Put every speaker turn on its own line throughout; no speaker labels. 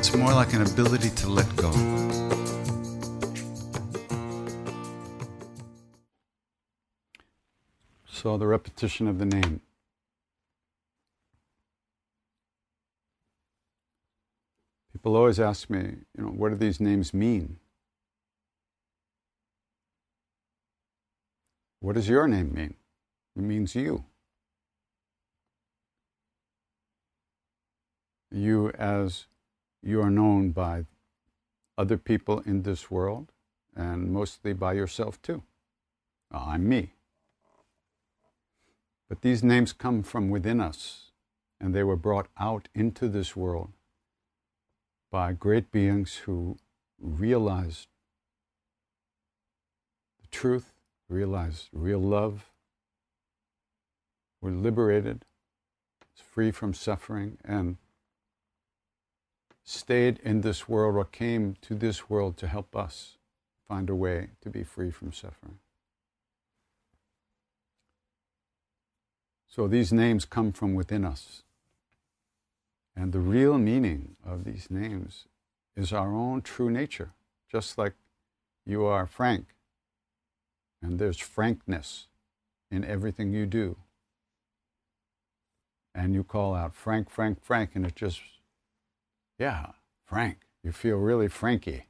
It's more like an ability to let go. So the repetition of the name. People always ask me, you know, what do these names mean? What does your name mean? It means you. You as you are known by other people in this world and mostly by yourself too. Uh, I'm me. But these names come from within us and they were brought out into this world by great beings who realized the truth, realized real love, were liberated, free from suffering, and stayed in this world or came to this world to help us find a way to be free from suffering. So these names come from within us. And the real meaning of these names is our own true nature, just like you are frank, and there's frankness in everything you do. And you call out Frank, Frank, Frank, and it just, yeah, Frank. You feel really Frankie.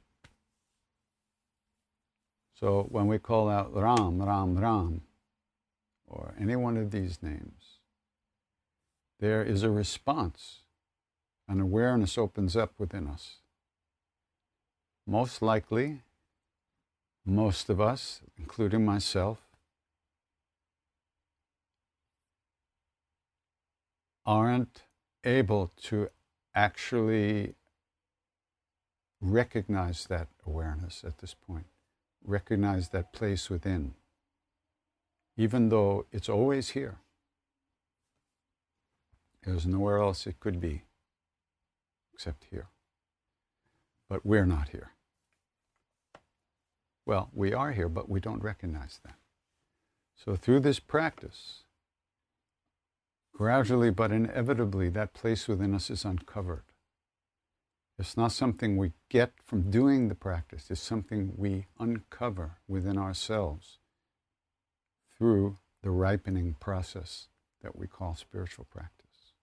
So when we call out Ram, Ram, Ram, or any one of these names, there is a response an awareness opens up within us. Most likely, most of us, including myself, aren't able to actually recognize that awareness at this point, recognize that place within, even though it's always here. There's nowhere else it could be except here. But we're not here. Well, we are here, but we don't recognize that. So through this practice, gradually but inevitably, that place within us is uncovered. It's not something we get from doing the practice, it's something we uncover within ourselves through the ripening process that we call spiritual practice.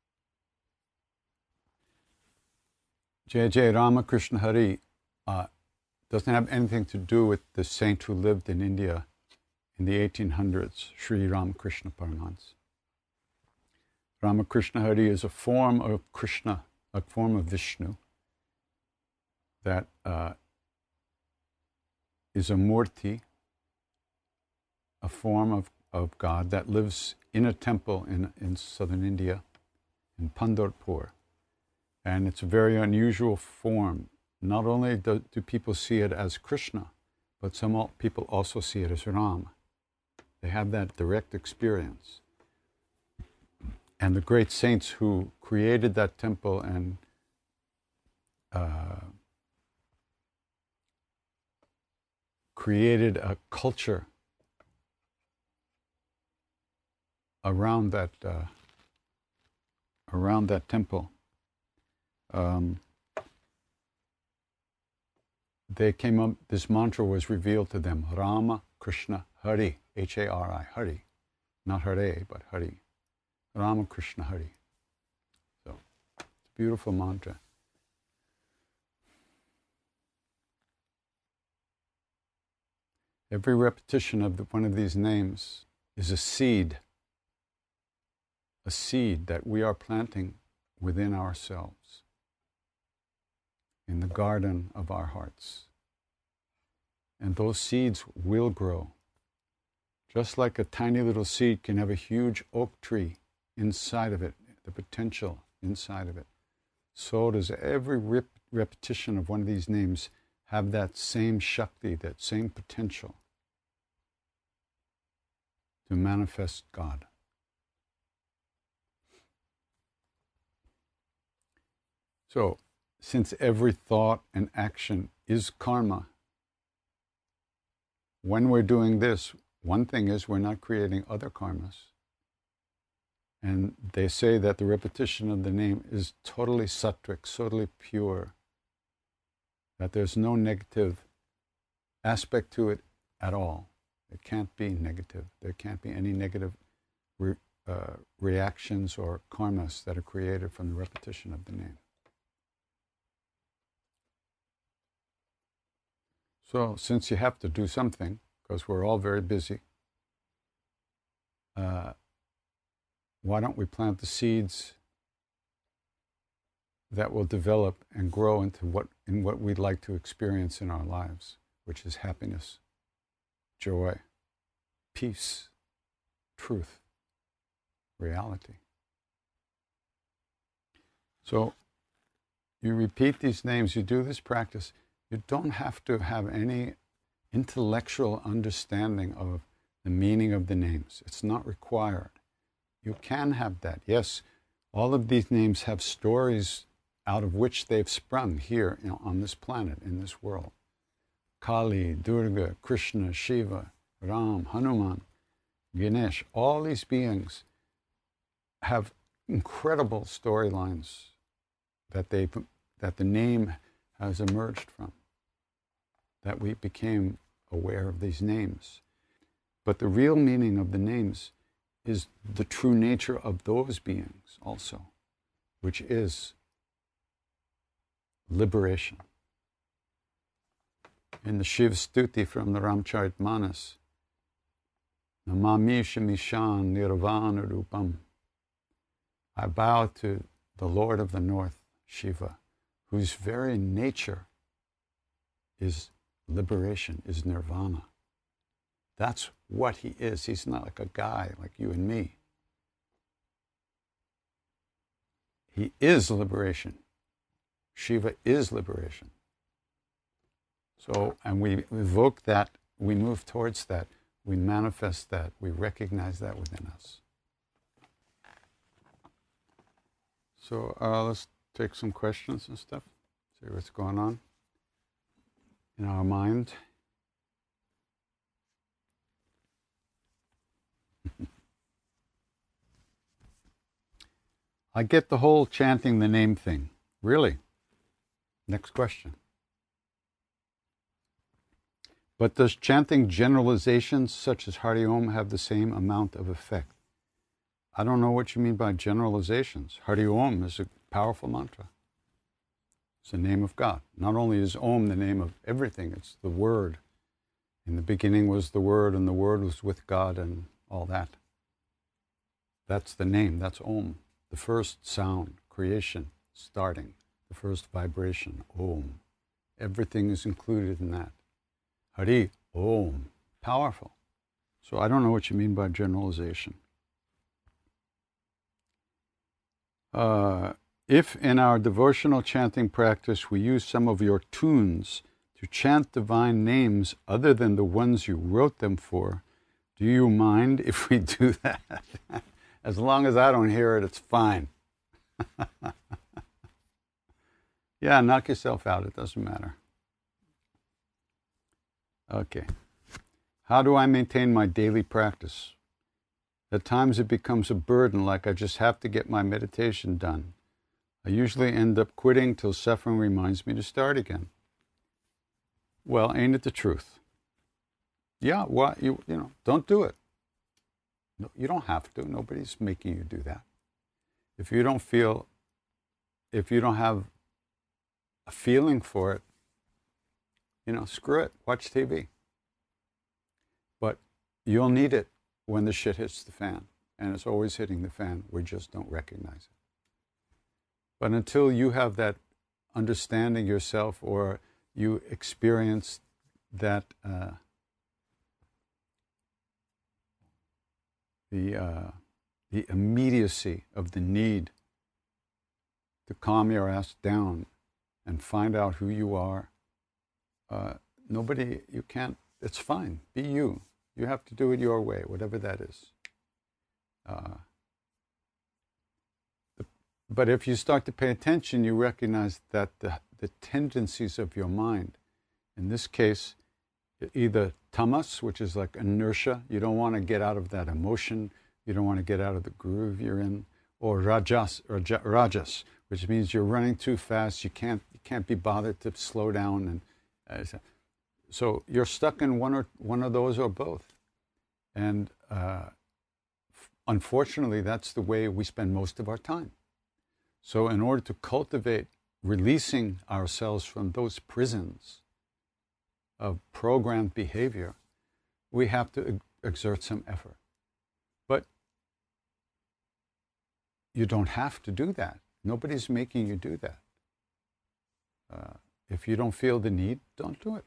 Jai Jai Ramakrishna Hari uh, doesn't have anything to do with the saint who lived in India in the 1800s, Sri Ramakrishna Paramahansa. Ramakrishna Hari is a form of Krishna, a form of Vishnu that uh, is a murti, a form of, of God that lives in a temple in, in southern India, in Pandharpur. And it's a very unusual form. Not only do, do people see it as Krishna, but some people also see it as Ram. They have that direct experience. And the great saints who created that temple and uh, created a culture around that uh, around that temple um, they came up, this mantra was revealed to them Rama Krishna Hari, H A R I, Hari. Not Hare, but Hari. Rama Krishna Hari. So, it's a beautiful mantra. Every repetition of the, one of these names is a seed, a seed that we are planting within ourselves, in the garden of our hearts. And those seeds will grow. Just like a tiny little seed can have a huge oak tree inside of it, the potential inside of it, so does every rep- repetition of one of these names have that same Shakti, that same potential to manifest God. So, since every thought and action is karma, when we're doing this, one thing is we're not creating other karmas. And they say that the repetition of the name is totally sattvic, totally pure, that there's no negative aspect to it at all. It can't be negative. There can't be any negative re, uh, reactions or karmas that are created from the repetition of the name. So, since you have to do something, because we're all very busy, uh, why don't we plant the seeds that will develop and grow into what in what we'd like to experience in our lives, which is happiness, joy, peace, truth, reality. So you repeat these names, you do this practice, you don't have to have any intellectual understanding of the meaning of the names. It's not required. You can have that. Yes, all of these names have stories out of which they've sprung here you know, on this planet, in this world. Kali, Durga, Krishna, Shiva, Ram, Hanuman, Ganesh, all these beings have incredible storylines that they that the name has emerged from. That we became aware of these names. But the real meaning of the names is the true nature of those beings also, which is liberation. In the Shiv Stuti from the Ramcharitmanas, Namami Shamishan Nirvana Rupam. I bow to the Lord of the North, Shiva, whose very nature is liberation, is nirvana. That's what he is. He's not like a guy like you and me. He is liberation. Shiva is liberation. So, and we evoke that, we move towards that, we manifest that, we recognize that within us. So, uh, let's take some questions and stuff, see what's going on in our mind. I get the whole chanting the name thing. Really? Next question. But does chanting generalizations such as Hari Om have the same amount of effect? I don't know what you mean by generalizations. Hari Om is a powerful mantra. It's the name of God. Not only is Om the name of everything, it's the Word. In the beginning was the Word, and the Word was with God, and all that. That's the name. That's Om. The first sound, creation, starting, the first vibration, Om. Everything is included in that. Hari, Om. Powerful. So I don't know what you mean by generalization. Uh, if in our devotional chanting practice we use some of your tunes to chant divine names other than the ones you wrote them for, do you mind if we do that? as long as I don't hear it, it's fine. yeah, knock yourself out. It doesn't matter. Okay. How do I maintain my daily practice? At times it becomes a burden, like I just have to get my meditation done. I usually end up quitting till suffering reminds me to start again. Well, ain't it the truth? Yeah, well, you, you know, don't do it. No, you don't have to. Nobody's making you do that. If you don't feel, if you don't have a feeling for it, you know, screw it. Watch TV. But you'll need it when the shit hits the fan. And it's always hitting the fan. We just don't recognize it. But until you have that understanding yourself or you experience that uh, the, uh, the immediacy of the need to calm your ass down and find out who you are. Uh, nobody, you can't, it's fine. Be you. You have to do it your way, whatever that is. Uh, but if you start to pay attention, you recognize that the, the tendencies of your mind, in this case, either tamas, which is like inertia, you don't want to get out of that emotion, you don't want to get out of the groove you're in, or rajas, or rajas, which means you're running too fast, you can't, you can't be bothered to slow down. And uh, so you're stuck in one, or, one of those or both. And uh, unfortunately, that's the way we spend most of our time. So, in order to cultivate releasing ourselves from those prisons, of programmed behavior, we have to exert some effort. But you don't have to do that. Nobody's making you do that. Uh, if you don't feel the need, don't do it.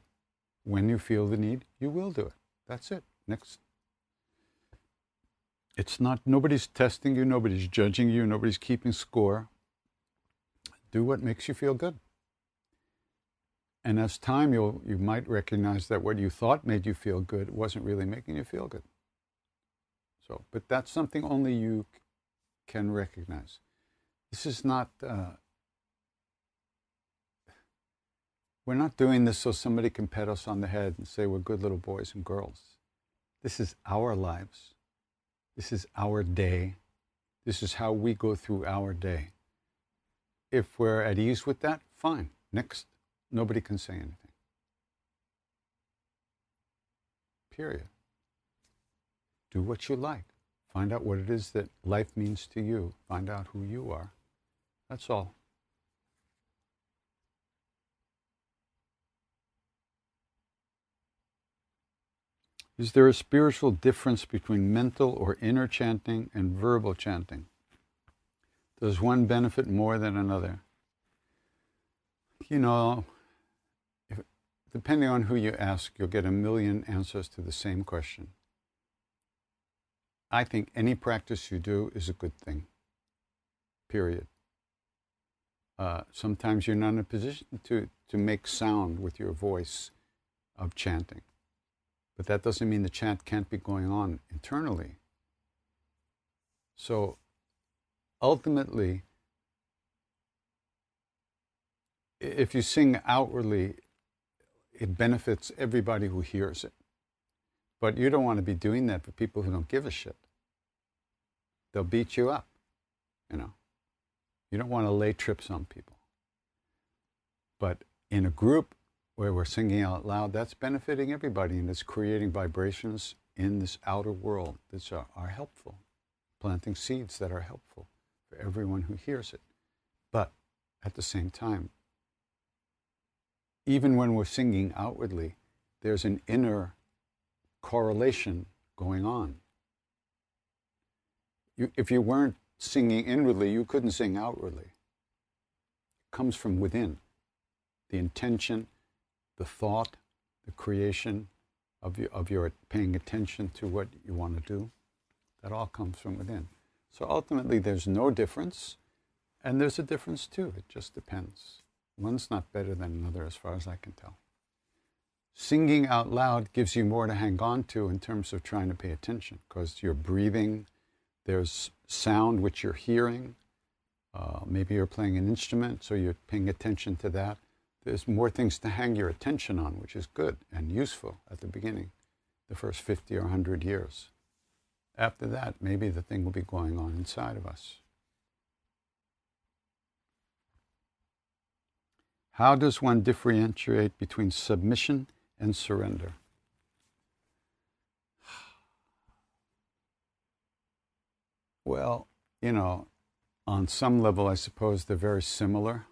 When you feel the need, you will do it. That's it. Next. It's not, nobody's testing you, nobody's judging you, nobody's keeping score. Do what makes you feel good. And as time, you'll, you might recognize that what you thought made you feel good wasn't really making you feel good. So, but that's something only you can recognize. This is not, uh, we're not doing this so somebody can pat us on the head and say we're good little boys and girls. This is our lives. This is our day. This is how we go through our day. If we're at ease with that, fine. Next nobody can say anything. Period. Do what you like. Find out what it is that life means to you. Find out who you are. That's all. Is there a spiritual difference between mental or inner chanting and verbal chanting? Does one benefit more than another? You know, depending on who you ask, you'll get a million answers to the same question. I think any practice you do is a good thing, period. Uh, sometimes you're not in a position to, to make sound with your voice of chanting. But that doesn't mean the chant can't be going on internally. So ultimately, if you sing outwardly, it benefits everybody who hears it. But you don't want to be doing that for people who don't give a shit. They'll beat you up, you know. You don't want to lay trips on people. But in a group where we're singing out loud, that's benefiting everybody and it's creating vibrations in this outer world that are, are helpful, planting seeds that are helpful for everyone who hears it. But at the same time, even when we're singing outwardly, there's an inner correlation going on. You, if you weren't singing inwardly, you couldn't sing outwardly. It comes from within. The intention, the thought, the creation of your, of your paying attention to what you want to do, that all comes from within. So ultimately, there's no difference, and there's a difference too. It just depends. One's not better than another as far as I can tell. Singing out loud gives you more to hang on to in terms of trying to pay attention because you're breathing, there's sound which you're hearing. Uh, maybe you're playing an instrument, so you're paying attention to that. There's more things to hang your attention on, which is good and useful at the beginning, the first 50 or 100 years. After that, maybe the thing will be going on inside of us. How does one differentiate between submission and surrender? Well, you know, on some level, I suppose they're very similar.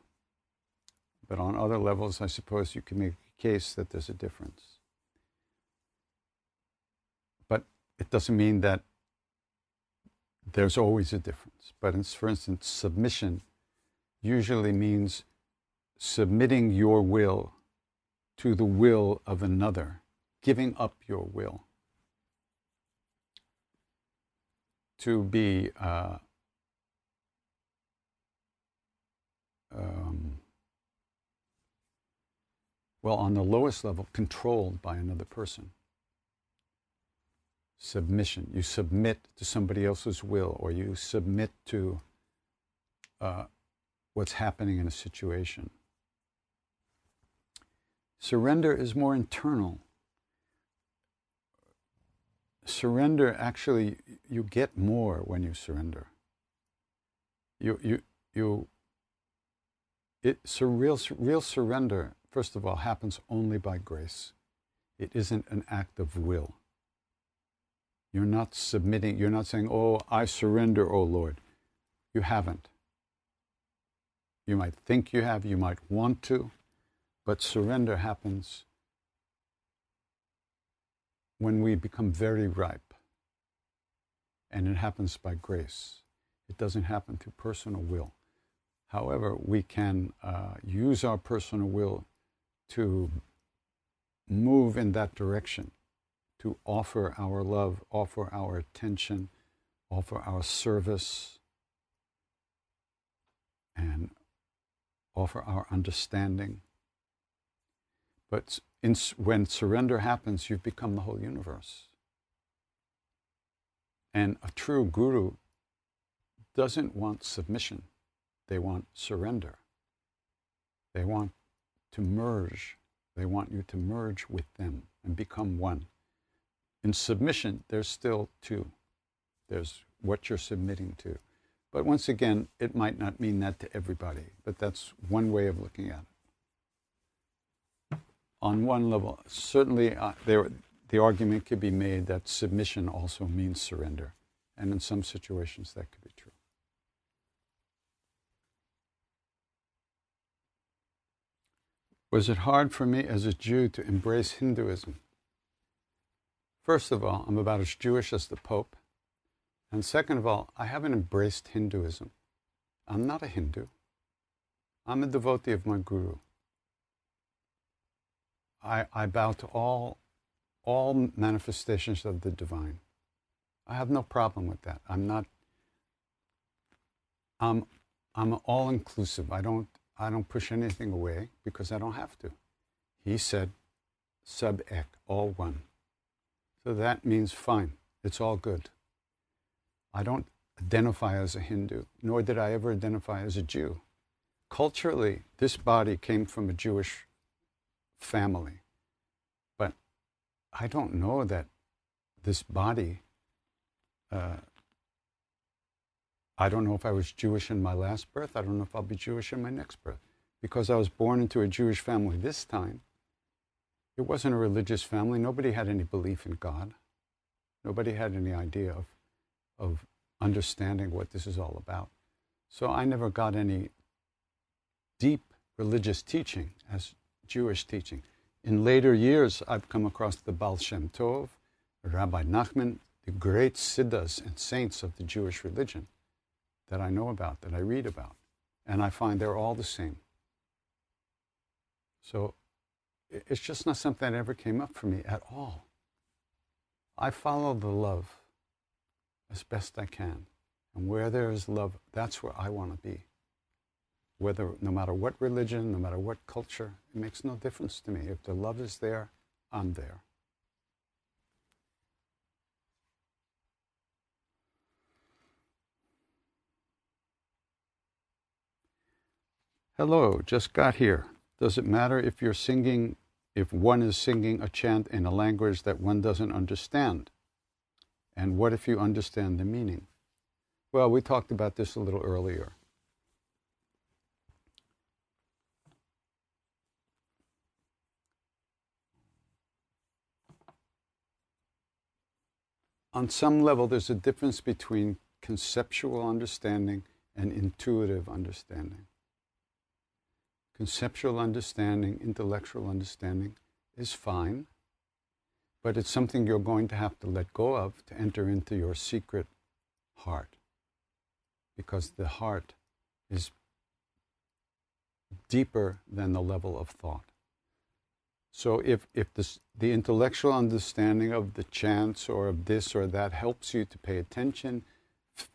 But on other levels, I suppose you can make a case that there's a difference. But it doesn't mean that there's always a difference. But for instance, submission usually means submitting your will to the will of another, giving up your will. To be uh, um, well, on the lowest level, controlled by another person. Submission. You submit to somebody else's will, or you submit to uh, what's happening in a situation. Surrender is more internal. Surrender, actually, you get more when you surrender. You, you, you, it's a real, real surrender first of all, happens only by grace. It isn't an act of will. You're not submitting, you're not saying, Oh, I surrender, O Lord. You haven't. You might think you have, you might want to, but surrender happens when we become very ripe. And it happens by grace. It doesn't happen through personal will. However, we can uh, use our personal will to move in that direction, to offer our love, offer our attention, offer our service, and offer our understanding. But in, when surrender happens, you've become the whole universe. And a true guru doesn't want submission, they want surrender. They want to merge. They want you to merge with them and become one. In submission, there's still two. There's what you're submitting to. But once again, it might not mean that to everybody, but that's one way of looking at it. On one level, certainly uh, there, the argument could be made that submission also means surrender. And in some situations, that could be true. Was it hard for me as a Jew to embrace Hinduism? First of all, I'm about as Jewish as the Pope. And second of all, I haven't embraced Hinduism. I'm not a Hindu. I'm a devotee of my Guru. I, I bow to all, all manifestations of the divine. I have no problem with that. I'm not, I'm, I'm all inclusive. I don't, I don't push anything away because I don't have to. He said, sub ek, all one. So that means fine, it's all good. I don't identify as a Hindu, nor did I ever identify as a Jew. Culturally, this body came from a Jewish family. But I don't know that this body uh, I don't know if I was Jewish in my last birth. I don't know if I'll be Jewish in my next birth. Because I was born into a Jewish family this time, it wasn't a religious family. Nobody had any belief in God. Nobody had any idea of, of understanding what this is all about. So I never got any deep religious teaching as Jewish teaching. In later years, I've come across the Baal Shem Tov, Rabbi Nachman, the great siddhas and saints of the Jewish religion that I know about, that I read about. And I find they're all the same. So it's just not something that ever came up for me at all. I follow the love as best I can. And where there is love, that's where I want to be. Whether, no matter what religion, no matter what culture, it makes no difference to me. If the love is there, I'm there. Hello, just got here. Does it matter if you're singing, if one is singing a chant in a language that one doesn't understand? And what if you understand the meaning? Well, we talked about this a little earlier. On some level, there's a difference between conceptual understanding and intuitive understanding conceptual understanding, intellectual understanding is fine. but it's something you're going to have to let go of to enter into your secret heart. Because the heart is deeper than the level of thought. So if, if this, the intellectual understanding of the chance or of this or that helps you to pay attention,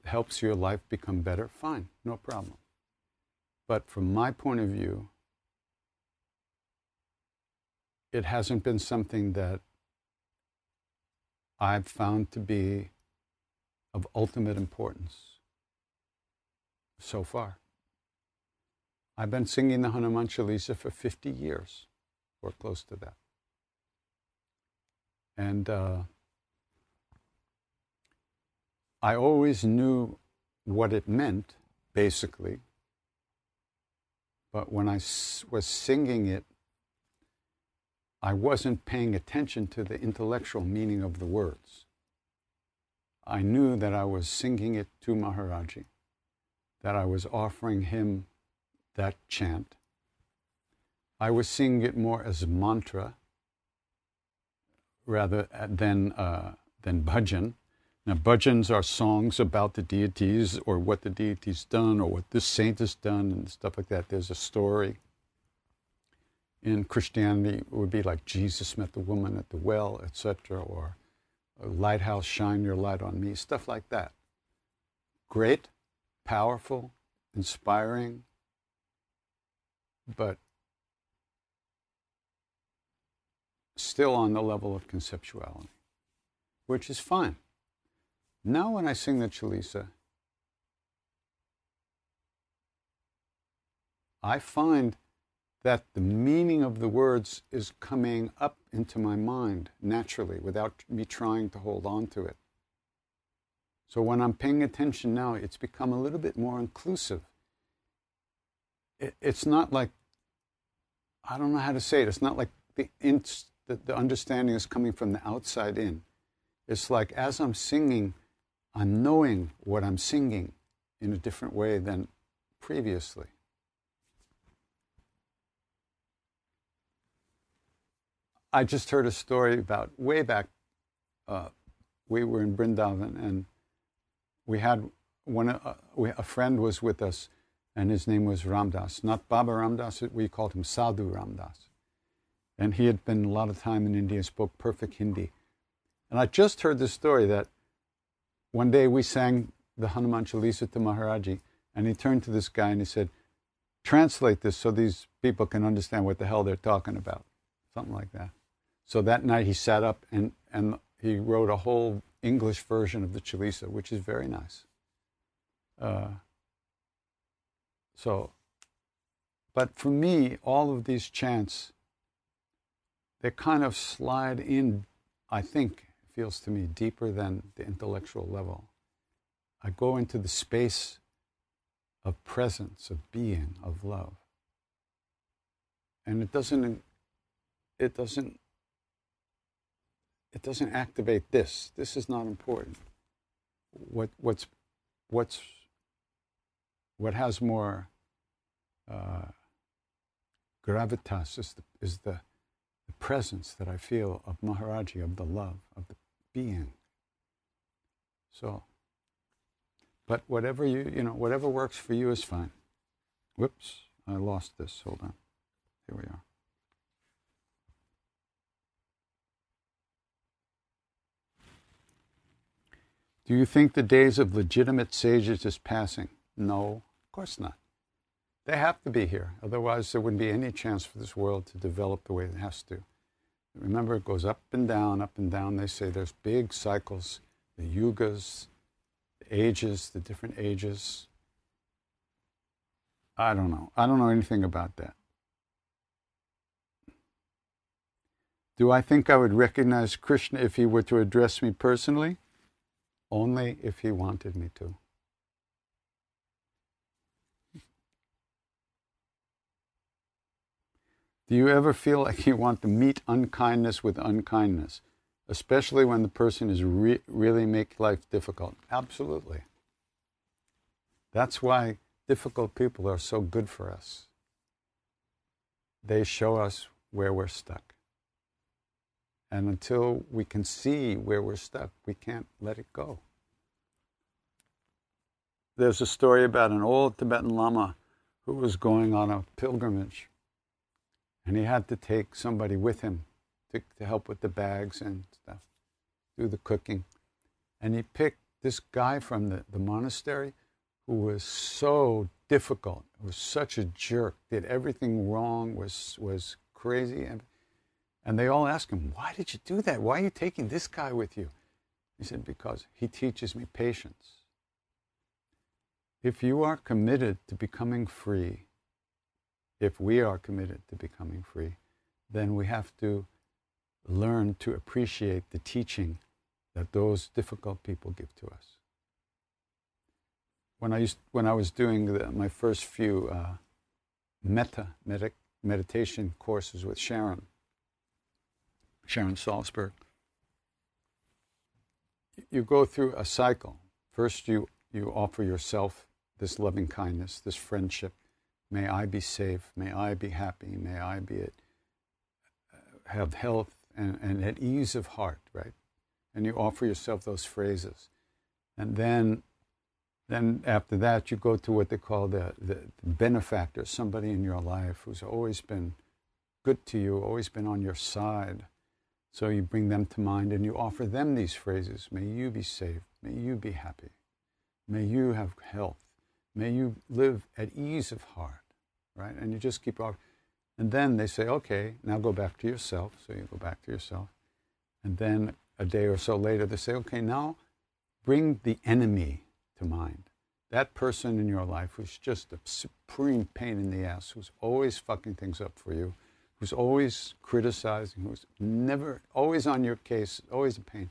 helps your life become better, fine, no problem. But from my point of view, it hasn't been something that I've found to be of ultimate importance so far. I've been singing the Hanuman Chalisa for 50 years, or close to that. And uh, I always knew what it meant, basically. But when I was singing it, I wasn't paying attention to the intellectual meaning of the words. I knew that I was singing it to Maharaji, that I was offering him that chant. I was seeing it more as mantra rather than, uh, than bhajan. Now, bhajans are songs about the deities or what the deity's done or what this saint has done and stuff like that. There's a story. In Christianity, it would be like Jesus met the woman at the well, etc., or a lighthouse, shine your light on me, stuff like that. Great, powerful, inspiring, but still on the level of conceptuality, which is fine. Now, when I sing the Chalisa, I find that the meaning of the words is coming up into my mind naturally without me trying to hold on to it. So when I'm paying attention now, it's become a little bit more inclusive. It, it's not like, I don't know how to say it, it's not like the, inst, the, the understanding is coming from the outside in. It's like as I'm singing, I'm knowing what I'm singing in a different way than previously. I just heard a story about way back. Uh, we were in Brindavan, and we had one. Uh, we, a friend was with us, and his name was Ramdas, not Baba Ramdas. We called him Sadhu Ramdas, and he had been a lot of time in India, spoke perfect Hindi. And I just heard the story that one day we sang the Hanuman Chalisa to Maharaji, and he turned to this guy and he said, "Translate this so these people can understand what the hell they're talking about." Something like that. So that night he sat up and, and he wrote a whole English version of the Chalisa, which is very nice. Uh, so, but for me, all of these chants, they kind of slide in, I think, feels to me, deeper than the intellectual level. I go into the space of presence, of being, of love. And it doesn't, it doesn't it doesn't activate this. This is not important. What, what's, what's, what has more uh, gravitas is, the, is the presence that I feel of Maharaji, of the love, of the being. So, but whatever you, you know, whatever works for you is fine. Whoops, I lost this. Hold on. Here we are. Do you think the days of legitimate sages is passing? No, of course not. They have to be here. Otherwise, there wouldn't be any chance for this world to develop the way it has to. Remember, it goes up and down, up and down. They say there's big cycles, the yugas, the ages, the different ages. I don't know. I don't know anything about that. Do I think I would recognize Krishna if he were to address me personally? only if he wanted me to. Do you ever feel like you want to meet unkindness with unkindness, especially when the person is re- really make life difficult? Absolutely. That's why difficult people are so good for us. They show us where we're stuck. And until we can see where we're stuck, we can't let it go. There's a story about an old Tibetan Lama who was going on a pilgrimage. And he had to take somebody with him to, to help with the bags and stuff, do the cooking. And he picked this guy from the, the monastery who was so difficult, who was such a jerk, did everything wrong, was, was crazy. And, and they all asked him, Why did you do that? Why are you taking this guy with you? He said, Because he teaches me patience. If you are committed to becoming free, if we are committed to becoming free, then we have to learn to appreciate the teaching that those difficult people give to us. When I, used, when I was doing the, my first few uh, metta med- meditation courses with Sharon, Sharon Salzberg, you go through a cycle. First, you, you offer yourself this loving kindness, this friendship. May I be safe. May I be happy. May I be at, uh, have health and, and at ease of heart, right? And you offer yourself those phrases. And then, then after that, you go to what they call the, the benefactor, somebody in your life who's always been good to you, always been on your side. So you bring them to mind and you offer them these phrases May you be safe. May you be happy. May you have health. May you live at ease of heart, right? And you just keep offering. And then they say, okay, now go back to yourself. So you go back to yourself. And then a day or so later, they say, okay, now bring the enemy to mind. That person in your life who's just a supreme pain in the ass, who's always fucking things up for you, who's always criticizing, who's never, always on your case, always a pain.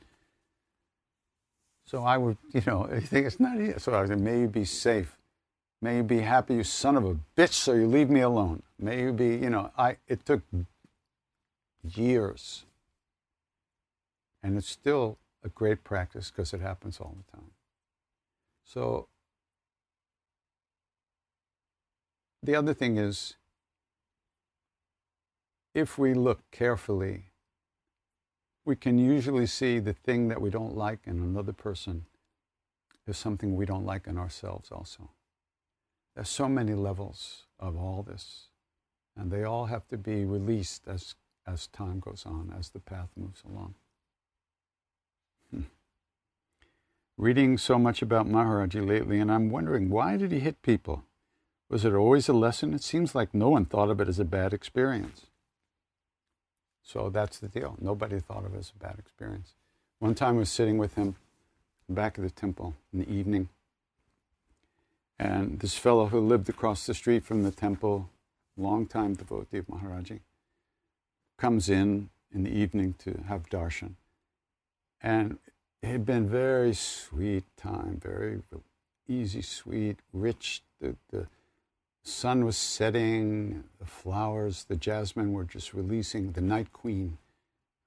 So I would, you know, I think it's not easy. So I may you be safe. May you be happy, you son of a bitch, so you leave me alone. May you be, you know, I, it took years. And it's still a great practice because it happens all the time. So the other thing is, if we look carefully, we can usually see the thing that we don't like in another person is something we don't like in ourselves also. There's so many levels of all this, and they all have to be released as, as time goes on, as the path moves along. Hmm. Reading so much about Maharaji lately, and I'm wondering why did he hit people? Was it always a lesson? It seems like no one thought of it as a bad experience. So that's the deal. Nobody thought of it as a bad experience. One time I was sitting with him back of the temple in the evening, and this fellow who lived across the street from the temple, long-time devotee of Maharaji, comes in in the evening to have darshan. And it had been very sweet time, very easy, sweet, rich. The, the sun was setting, the flowers, the jasmine were just releasing, the night queen,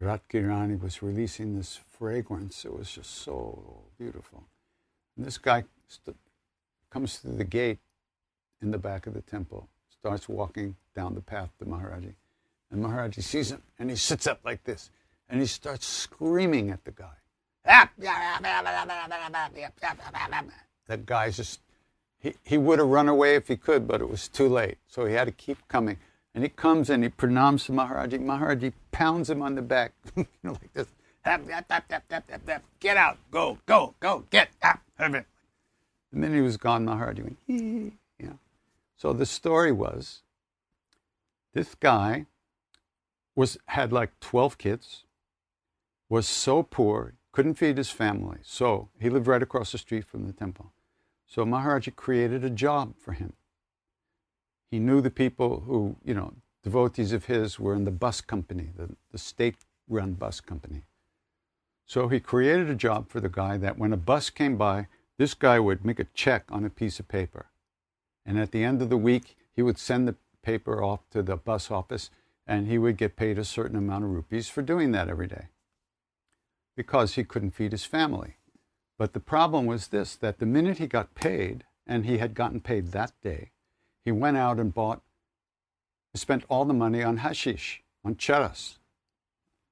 Ratkirani, was releasing this fragrance. It was just so beautiful. And this guy st- comes through the gate in the back of the temple, starts walking down the path to Maharaji. And Maharaji sees him and he sits up like this and he starts screaming at the guy. The guy just, he, he would have run away if he could, but it was too late. So he had to keep coming. And he comes and he pranams Maharaji. Maharaji pounds him on the back, like this. Get out, go, go, go, get out. And then he was gone. Maharaji went, you know. So the story was, this guy was had like 12 kids, was so poor, couldn't feed his family. So he lived right across the street from the temple. So Maharaji created a job for him. He knew the people who, you know, devotees of his were in the bus company, the, the state run bus company. So he created a job for the guy that when a bus came by, this guy would make a check on a piece of paper. And at the end of the week, he would send the paper off to the bus office and he would get paid a certain amount of rupees for doing that every day because he couldn't feed his family. But the problem was this that the minute he got paid, and he had gotten paid that day, he went out and bought, he spent all the money on hashish, on charas.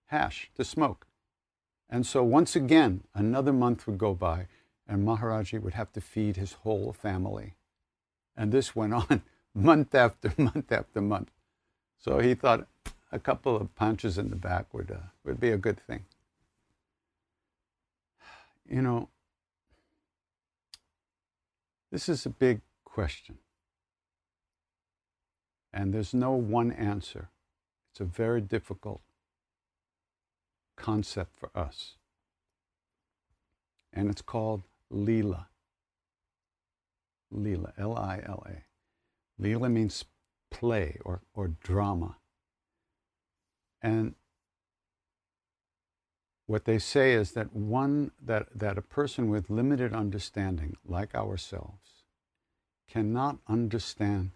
hash to smoke. And so once again, another month would go by, and Maharaji would have to feed his whole family. And this went on month after month after month. So he thought a couple of punches in the back would, uh, would be a good thing. You know, this is a big question. And there's no one answer. It's a very difficult concept for us. And it's called Leela. Leela, L I L A. Leela means play or, or drama. And what they say is that one that, that a person with limited understanding, like ourselves, cannot understand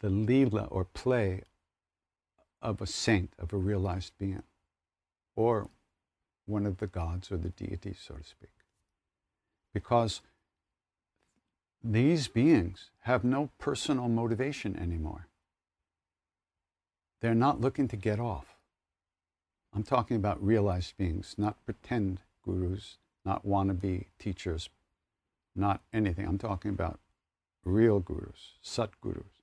the leela or play of a saint, of a realized being, or one of the gods or the deities, so to speak. Because these beings have no personal motivation anymore. They're not looking to get off. I'm talking about realized beings, not pretend gurus, not wannabe teachers, not anything. I'm talking about real gurus, sat gurus.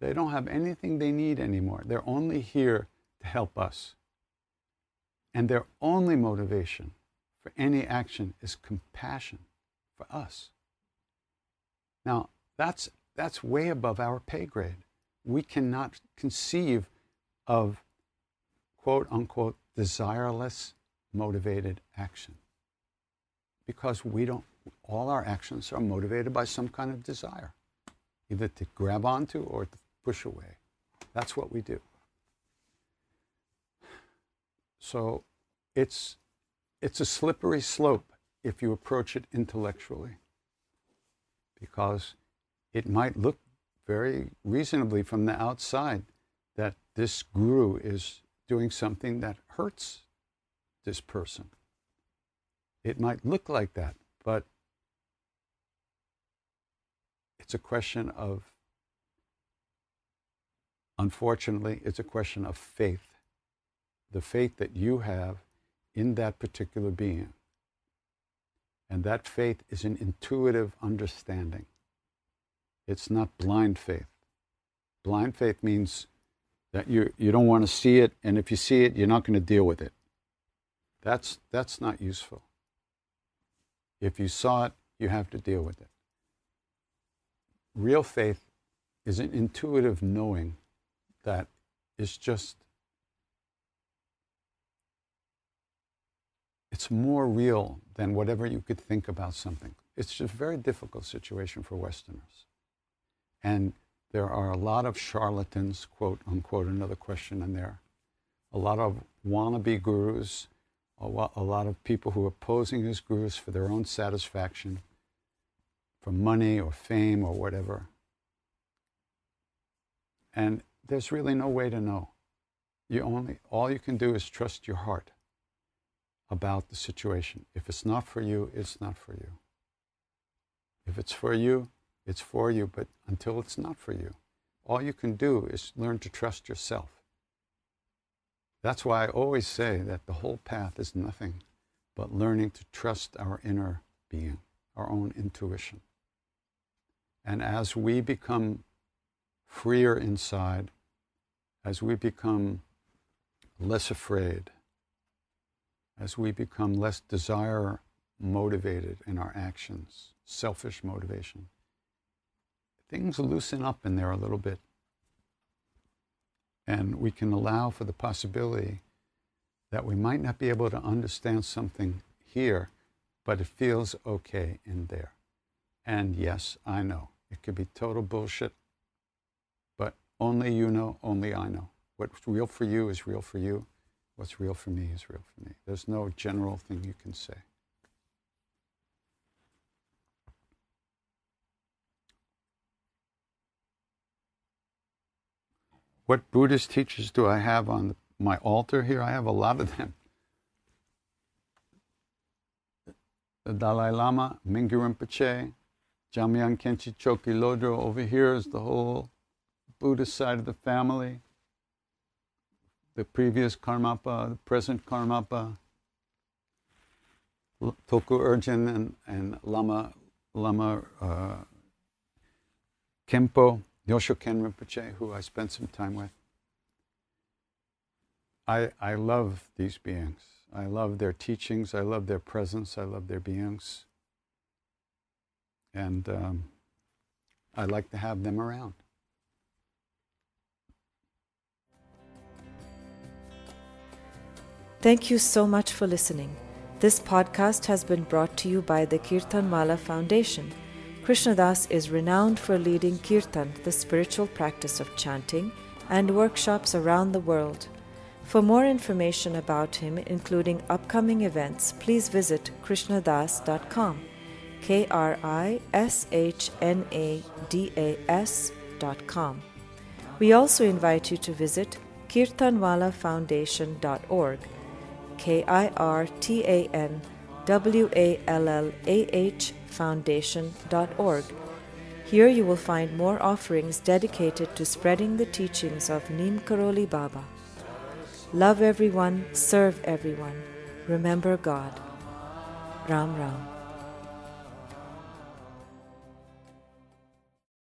They don't have anything they need anymore. They're only here to help us. And their only motivation for any action is compassion for us. Now, that's, that's way above our pay grade. We cannot conceive of quote unquote desireless motivated action because we don't, all our actions are motivated by some kind of desire, either to grab onto or to push away. That's what we do. So it's, it's a slippery slope if you approach it intellectually because it might look very reasonably from the outside that this guru is doing something that hurts this person. It might look like that, but it's a question of, unfortunately, it's a question of faith. The faith that you have in that particular being. And that faith is an intuitive understanding. It's not blind faith. Blind faith means that you, you don't want to see it, and if you see it, you're not going to deal with it. That's, that's not useful. If you saw it, you have to deal with it. Real faith is an intuitive knowing that is just, it's more real than whatever you could think about something. It's just a very difficult situation for Westerners. And there are a lot of charlatans, quote unquote, another question in there, a lot of wannabe gurus, a lot, a lot of people who are posing as gurus for their own satisfaction, for money or fame or whatever. And there's really no way to know. You only, all you can do is trust your heart about the situation. If it's not for you, it's not for you. If it's for you, it's for you, but until it's not for you, all you can do is learn to trust yourself. That's why I always say that the whole path is nothing but learning to trust our inner being, our own intuition. And as we become freer inside, as we become less afraid, as we become less desire motivated in our actions, selfish motivation, things loosen up in there a little bit. And we can allow for the possibility that we might not be able to understand something here, but it feels okay in there. And yes, I know. It could be total bullshit, but only you know, only I know. What's real for you is real for you. What's real for me is real for me. There's no general thing you can say. What Buddhist teachers do I have on my altar here? I have a lot of them. The Dalai Lama, Mingyur Rinpoche, Jamyang Khyentse Chokyi Lodro. Over here is the whole Buddhist side of the family. The previous Karmapa, the present Karmapa, Tulku Urgyen and, and Lama, Lama uh, Kempo, Yoshoken Rinpoche, who I spent some time with. I, I love these beings. I love their teachings. I love their presence. I love their beings. And um, I like to have them around.
Thank you so much for listening. This podcast has been brought to you by the Kirtanwallah Foundation. Krishna Das is renowned for leading Kirtan, the spiritual practice of chanting, and workshops around the world. For more information about him, including upcoming events, please visit krishnadas.com. K R I S H N A D A S.com. We also invite you to visit kirtanwallahfoundation.org. K I R T A N W A L L A H Foundation.org. Here you will find more offerings dedicated to spreading the teachings of Neem Karoli Baba. Love everyone, serve everyone, remember God. Ram Ram.